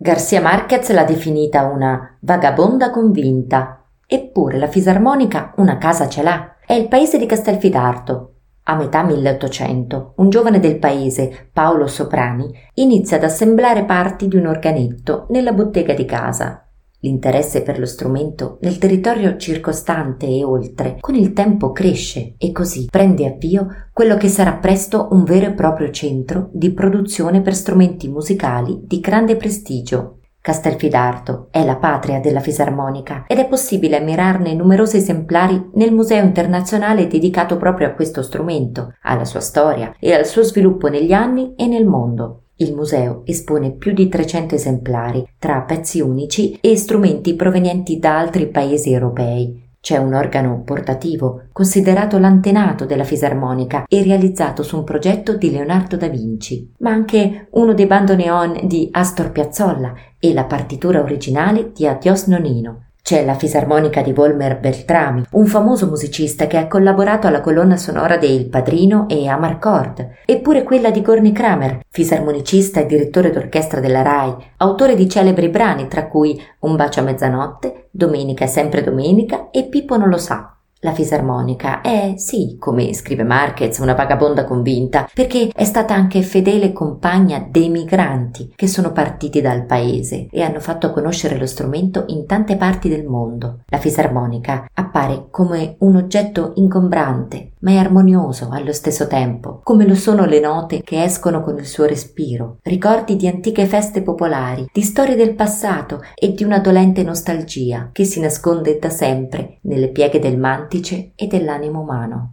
Garcia Marquez l'ha definita una vagabonda convinta, eppure la fisarmonica una casa ce l'ha. È il paese di Castelfidardo. A metà 1800, un giovane del paese, Paolo Soprani, inizia ad assemblare parti di un organetto nella bottega di casa L'interesse per lo strumento nel territorio circostante e oltre con il tempo cresce e così prende avvio quello che sarà presto un vero e proprio centro di produzione per strumenti musicali di grande prestigio. Castelfidardo è la patria della fisarmonica ed è possibile ammirarne numerosi esemplari nel Museo internazionale dedicato proprio a questo strumento, alla sua storia e al suo sviluppo negli anni e nel mondo. Il museo espone più di 300 esemplari, tra pezzi unici e strumenti provenienti da altri paesi europei. C'è un organo portativo, considerato l'antenato della fisarmonica e realizzato su un progetto di Leonardo da Vinci, ma anche uno dei bandoneon di Astor Piazzolla e la partitura originale di Adios Nonino, c'è la fisarmonica di Volmer Beltrami, un famoso musicista che ha collaborato alla colonna sonora de Il Padrino e Amarcord, eppure quella di Gorny Kramer, fisarmonicista e direttore d'orchestra della RAI, autore di celebri brani tra cui Un bacio a mezzanotte, Domenica è sempre domenica e Pippo non lo sa. La fisarmonica è, sì, come scrive Marquez, una vagabonda convinta, perché è stata anche fedele compagna dei migranti che sono partiti dal paese e hanno fatto conoscere lo strumento in tante parti del mondo. La fisarmonica appare come un oggetto ingombrante, ma è armonioso allo stesso tempo, come lo sono le note che escono con il suo respiro, ricordi di antiche feste popolari, di storie del passato e di una dolente nostalgia che si nasconde da sempre nelle pieghe del manto e dell'animo umano.